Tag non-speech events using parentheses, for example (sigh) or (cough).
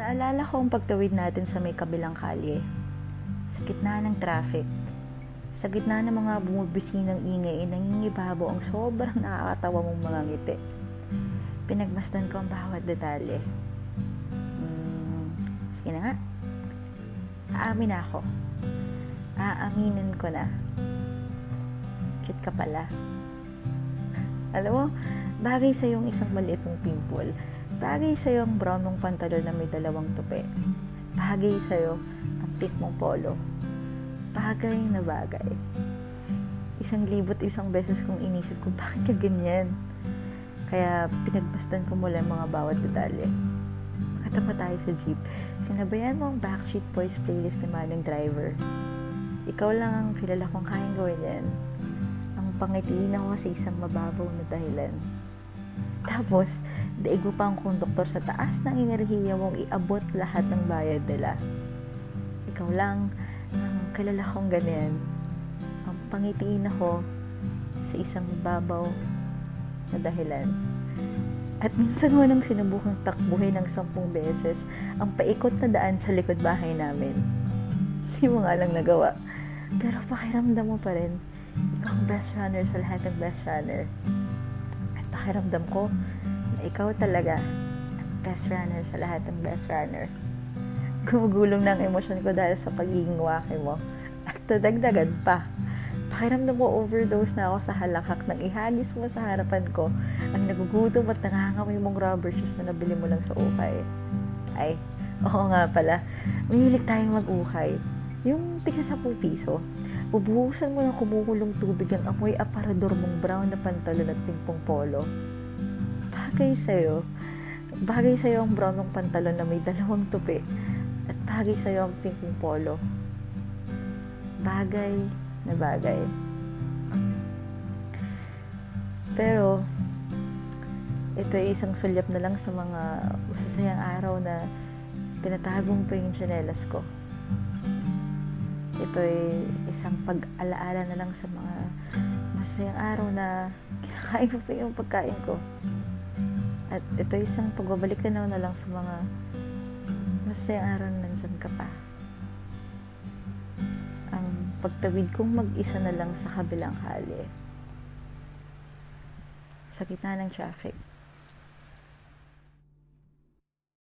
Naalala ko ang pagtawid natin sa may kabilang kalye. Sa gitna ng traffic. Sa gitna ng mga bumibisinang ingay, nangingibabo ang sobrang nakakatawa mong mga ngiti. Pinagmasdan ko ang bawat detalye. Hmm, sige na nga. Aamin ako. Aaminin ko na. Cute ka pala. Alam mo, bagay sa yung isang maliit mong pimple Bagay sa'yo ang brown mong pantalon na may dalawang tupi. Bagay sa'yo ang pink mong polo. Bagay na bagay. Isang libot isang beses kong inisip ko, (laughs) bakit ka ganyan? Kaya pinagbastan ko mula mga bawat detalye. Makatapa tayo sa jeep. Sinabayan mo ang Backstreet Boys playlist ni Manong Driver. Ikaw lang ang kilala kong kayang gawin yan. Ang pangitiin ako sa isang mababaw na dahilan. Tapos, daig pa ang konduktor sa taas ng enerhiya mong iabot lahat ng bayad nila. Ikaw lang ang kilala kong ganyan. Ang pangitiin ako sa isang babaw na dahilan. At minsan mo nang sinubukang takbuhin ng sampung beses ang paikot na daan sa likod bahay namin. Hindi mo nga lang nagawa. Pero pakiramdam mo pa rin, ikaw ang best runner sa lahat ng best runner. At pakiramdam ko, ikaw talaga ang best runner sa lahat ng best runner. Gumugulong ng emosyon ko dahil sa pagiging waki mo. At dadagdagan pa. Pakiramdam mo overdose na ako sa halakak nang ihagis mo sa harapan ko ang nagugutom at nangangamoy mong rubber shoes na nabili mo lang sa ukay. Ay, oo nga pala. Mahilig tayong mag-ukay. Yung tigsa sa piso. Ubuhusan mo ng kumukulong tubig ang amoy aparador mong brown na pantalon at pingpong polo bagay sa'yo. Bagay sa'yo ang brown ng pantalon na may dalawang tupi. At bagay sa'yo ang pink ng polo. Bagay na bagay. Pero, ito ay isang sulyap na lang sa mga masasayang araw na tinatagong pa yung chanelas ko. Ito ay isang pag-alaala na lang sa mga masasayang araw na kinakain ko pa yung pagkain ko. At ito isang pagbabalik na na lang sa mga masayang araw na nandyan ka pa. Ang pagtawid kong mag-isa na lang sa kabilang hali. Sa gitna ng traffic.